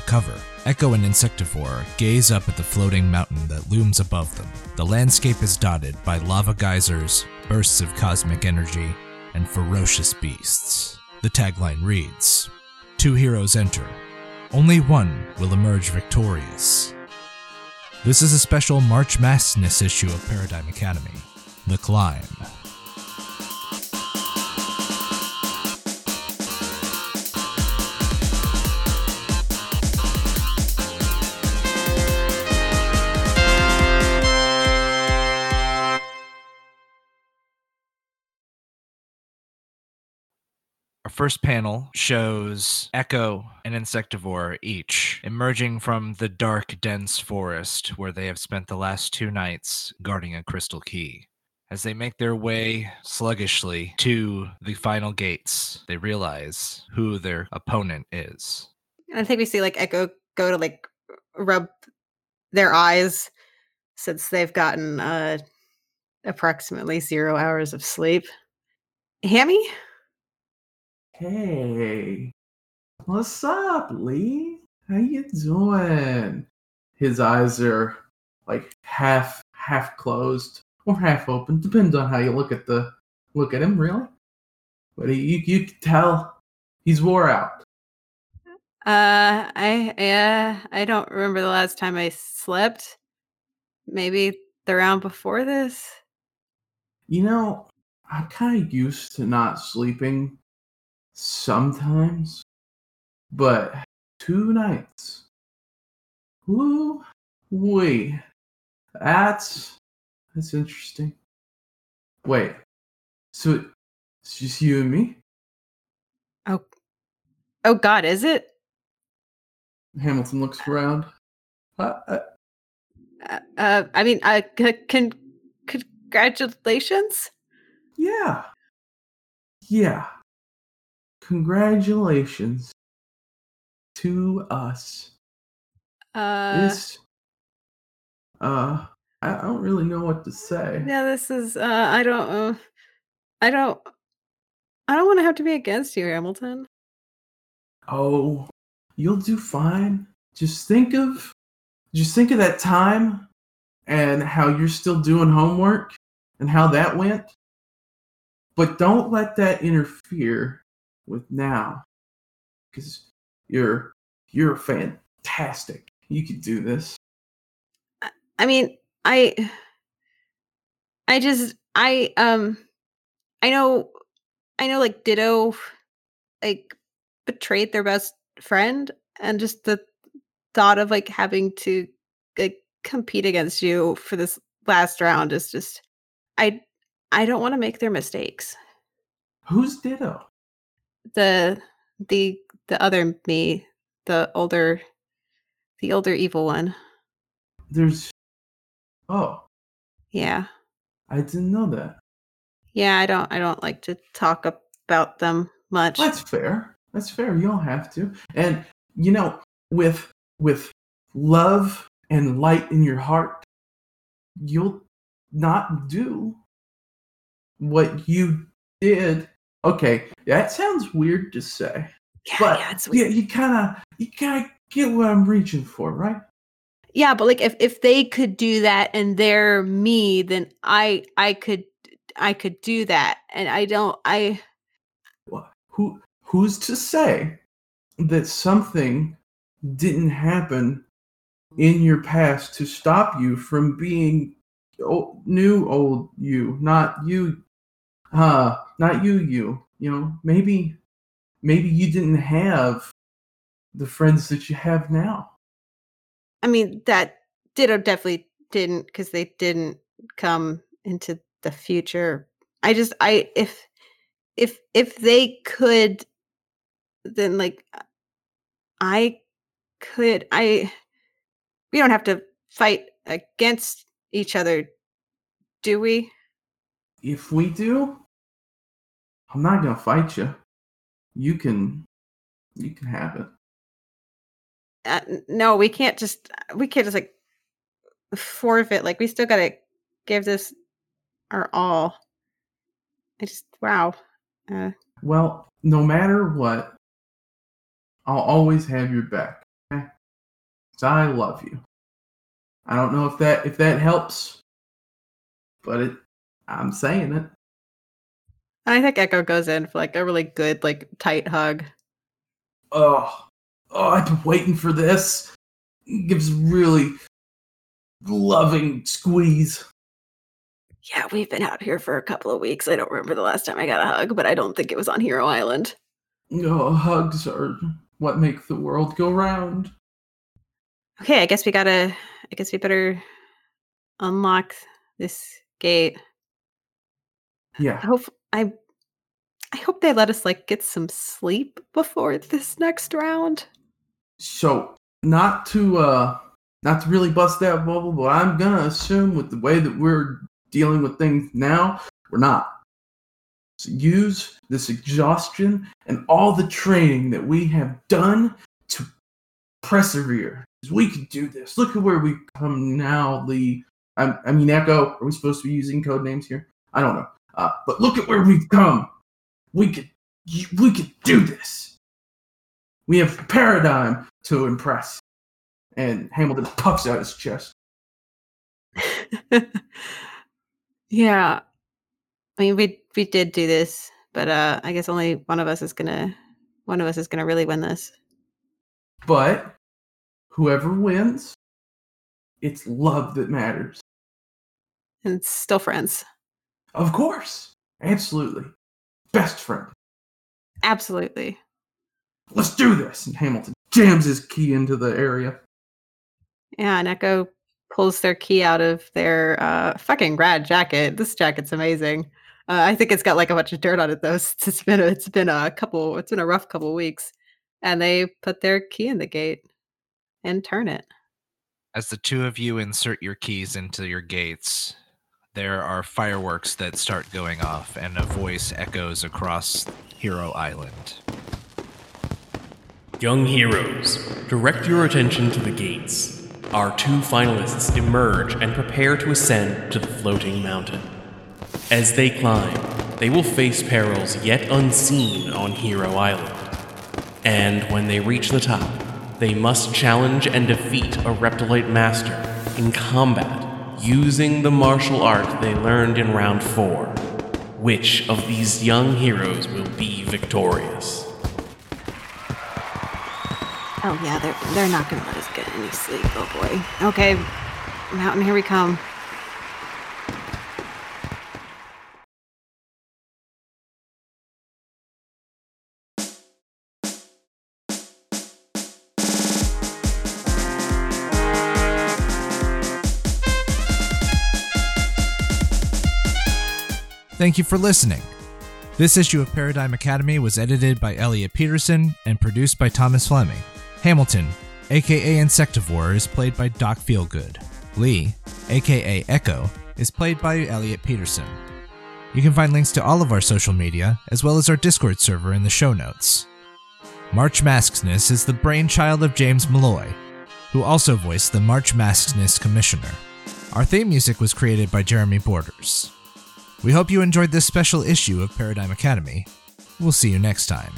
The cover, Echo and Insectivore gaze up at the floating mountain that looms above them. The landscape is dotted by lava geysers, bursts of cosmic energy, and ferocious beasts. The tagline reads Two heroes enter. Only one will emerge victorious. This is a special March Madness issue of Paradigm Academy The Climb. Our first panel shows Echo and Insectivore each emerging from the dark, dense forest where they have spent the last two nights guarding a crystal key. As they make their way sluggishly to the final gates, they realize who their opponent is. I think we see like Echo go to like rub their eyes since they've gotten uh approximately zero hours of sleep. Hammy? Hey, what's up, Lee? How you doing? His eyes are like half half closed or half open, depends on how you look at the look at him, really. But he, you you can tell he's wore out. Uh I yeah, I don't remember the last time I slept. Maybe the round before this. You know, I'm kind of used to not sleeping sometimes, but two nights. Woo, wait, that's that's interesting. Wait, so it's just you and me? Oh Oh god, is it? Hamilton looks around. Uh, uh, Uh, uh I mean, uh c- con- congratulations. yeah, yeah. Congratulations to us. Uh This, uh, I I don't really know what to say. yeah, this is uh I don't uh, I don't I don't want to have to be against you, Hamilton. Oh, you'll do fine. Just think of just think of that time and how you're still doing homework and how that went. But don't let that interfere with now. Cuz you're you're fantastic. You can do this. I mean, I I just I um I know I know like Ditto like betrayed their best friend and just the thought of like having to like compete against you for this last round is just I I don't want to make their mistakes. Who's Ditto? The the the other me, the older the older evil one. There's Oh, Yeah. I didn't know that. Yeah, I don't I don't like to talk about them much. That's fair. That's fair. You don't have to. And you know, with with love and light in your heart, you'll not do what you did. Okay, that sounds weird to say, yeah, but yeah, it's weird. you kind of you kind of get what I'm reaching for, right? Yeah, but like if if they could do that and they're me, then I I could I could do that. And I don't I Who who's to say that something didn't happen in your past to stop you from being old, new old you, not you, uh, not you, you. You know, maybe maybe you didn't have the friends that you have now. I mean that Ditto definitely didn't because they didn't come into the future. I just I if if if they could then like I could I we don't have to fight against each other, do we? If we do, I'm not gonna fight you. You can, you can have it. uh, no, we can't just we can't just like forfeit. Like we still gotta give this our all. I just wow. Uh, Well, no matter what, I'll always have your back. okay? I love you. I don't know if that if that helps, but it I'm saying it. I think Echo goes in for like a really good, like tight hug. Oh, oh, I've been waiting for this. Gives really loving squeeze. Yeah, we've been out here for a couple of weeks. I don't remember the last time I got a hug, but I don't think it was on Hero Island. Oh, hugs are what make the world go round. Okay, I guess we gotta. I guess we better unlock this gate. I Yeah. hope I. I hope they let us like get some sleep before this next round. So not to uh not to really bust that bubble, but I'm gonna assume with the way that we're dealing with things now, we're not. So use this exhaustion and all the training that we have done to persevere. We can do this. Look at where we've come now, Lee. I, I mean, Echo. Are we supposed to be using code names here? I don't know. Uh, but look at where we've come. We could, we could do this. We have paradigm to impress. And Hamilton puffs out his chest. yeah. I mean, we we did do this, but uh I guess only one of us is gonna one of us is gonna really win this. But whoever wins, it's love that matters. And it's still friends. Of course. Absolutely. Best friend. Absolutely. Let's do this. And Hamilton jams his key into the area. Yeah, and Echo pulls their key out of their uh fucking rad jacket. This jacket's amazing. Uh, I think it's got like a bunch of dirt on it though. It's, it's been a, it's been a couple it's been a rough couple weeks. And they put their key in the gate and turn it. As the two of you insert your keys into your gates, there are fireworks that start going off, and a voice echoes across Hero Island. Young heroes, direct your attention to the gates. Our two finalists emerge and prepare to ascend to the floating mountain. As they climb, they will face perils yet unseen on Hero Island. And when they reach the top, they must challenge and defeat a Reptilite master in combat using the martial art they learned in round 4. Which of these young heroes will be victorious? Oh yeah, they're they're not gonna let us get any sleep. Oh boy. Okay, mountain, here we come. Thank you for listening. This issue of Paradigm Academy was edited by Elliot Peterson and produced by Thomas Fleming. Hamilton, aka Insectivore, is played by Doc Feelgood. Lee, aka Echo, is played by Elliot Peterson. You can find links to all of our social media, as well as our Discord server in the show notes. March Masksness is the brainchild of James Malloy, who also voiced the March Masksness Commissioner. Our theme music was created by Jeremy Borders. We hope you enjoyed this special issue of Paradigm Academy. We'll see you next time.